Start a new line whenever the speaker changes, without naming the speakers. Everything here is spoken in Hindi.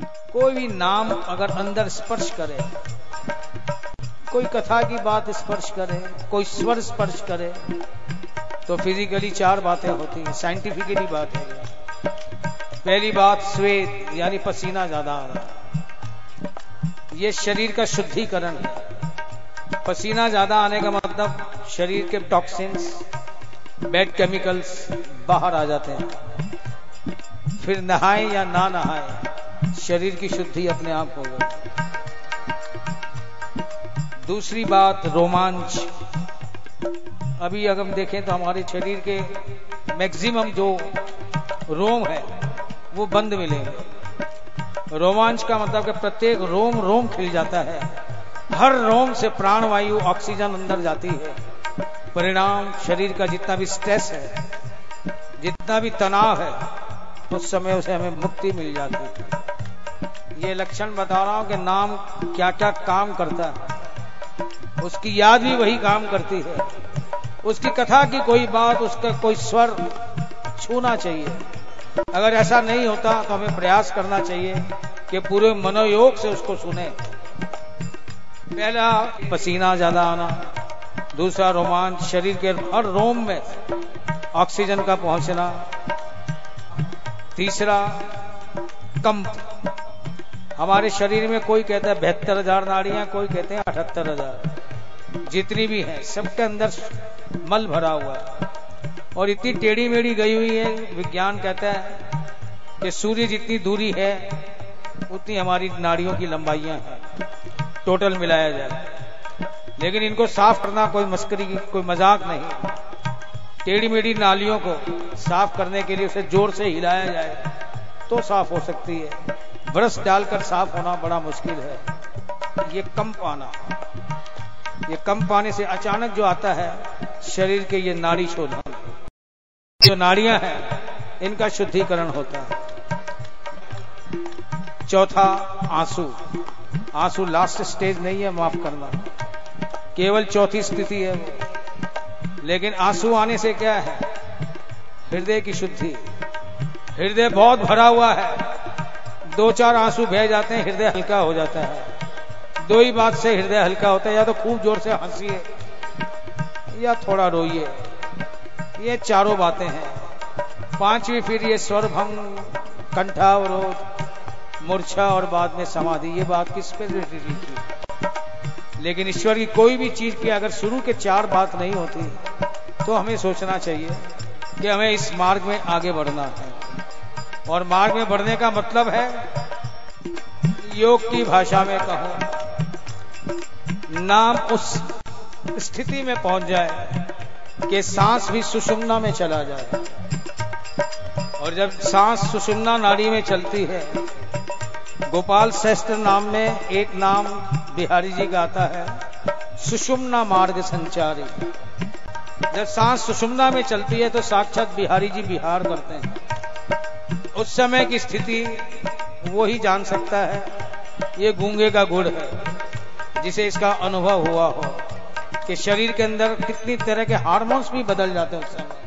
कोई भी नाम अगर अंदर स्पर्श करे, कोई कथा की बात स्पर्श करे, कोई स्वर स्पर्श करे तो फिजिकली चार बातें होती हैं साइंटिफिकली बात है। पहली बात श्वेत, यानी पसीना ज़्यादा आ रहा है। ये शरीर का शुद्धिकरण है। पसीना ज़्यादा आने का मतलब शरीर के टॉक्सिन्स बैड केमिकल्स बाहर आ जाते हैं। फिर नहाए या ना नहाए शरीर की शुद्धि अपने आप हो जाती दूसरी बात, रोमांच। अभी अगर हम देखें तो हमारे शरीर के मैक्सिमम जो रोम है, वो बंद मिलेंगे रोमांच का मतलब कि प्रत्येक रोम रोम खिल जाता है। हर रोम से प्राणवायु, ऑक्सीजन अंदर जाती है। परिणाम शरीर का जितना भी स्ट्रेस है, जितना भी तनाव है, उस समय उसे हमें मुक्ति मिल जाती है। ये लक्षण बता रहा हूँ कि नाम क्या क्या काम करता है। उसकी याद भी वही काम करती है। उसकी कथा की कोई बात, उसका कोई स्वर छूना चाहिए। अगर ऐसा नहीं होता तो हमें प्रयास करना चाहिए कि पूरे मनोयोग से उसको सुने। पहला, पसीना ज़्यादा आना। दूसरा, रोमांच। शरीर के हर रोम में ऑक्सीजन का पहुँचना। तीसरा, कंप। हमारे शरीर में कोई कहता है बहत्तर हज़ार नाड़ियाँ, कोई कहते हैं अठहत्तर हज़ार। जितनी भी हैं, सबके अंदर मल भरा हुआ है। और इतनी टेढ़ी मेढ़ी गई हुई है, विज्ञान कहता है कि सूर्य जितनी दूरी है, उतनी हमारी नाड़ियों की लंबाइयाँ हैं। टोटल मिलाया जाए। लेकिन इनको साफ़ करना कोई मस्करी की कोई मज़ाक नहीं। टेढ़ी मेढ़ी नालियों को साफ़ करने के लिए उसे ज़ोर से हिलाया जाए तो साफ़ हो सकती है। ब्रश डालकर साफ़ होना बड़ा मुश्किल है। ये कम पाना। ये कम पाने से अचानक जो आता है, शरीर के ये नाड़ी शोधन। जो नाड़ियाँ हैं, इनका शुद्धिकरण होता है। चौथा, आँसू। आँसू लास्ट स्टेज नहीं है माफ़ करना। केवल चौथी स्थिति है लेकिन आँसू आने से क्या है? हृदय की शुद्धि। हृदय बहुत भरा हुआ है। दो चार आँसू बह जाते हैं, हृदय हल्का हो जाता है। दो ही बात से हृदय हल्का होता है, या तो खूब ज़ोर से हंसीए, या थोड़ा रोइए। ये चारों बातें हैं। पांचवी फिर ये स्वर भंग कंठावरोध मूर्छा और बाद में समाधि, ये बात किस पे की लेकिन ईश्वर की कोई भी चीज़ की अगर शुरू के चार बात नहीं होती तो हमें सोचना चाहिए कि हमें इस मार्ग में आगे बढ़ना है। और मार्ग में बढ़ने का मतलब है योग की भाषा में कहो। नाम उस स्थिति में पहुँच जाए कि सांस भी सुषुम्ना में चला जाए। और जब सांस सुषुम्ना नाड़ी में चलती है, गोपाल श्रेष्ठ नाम में एक नाम बिहारी जी का आता है, सुषुम्ना मार्ग संचारी। जब सांस सुषुम्ना में चलती है तो साक्षात बिहारी जी बिहार करते हैं। उस समय की स्थिति वो ही जान सकता है। ये गूँगे का गुड़ है, जिसे इसका अनुभव हुआ हो कि शरीर के अंदर कितनी तरह के हार्मोन्स भी बदल जाते हैं उस समय।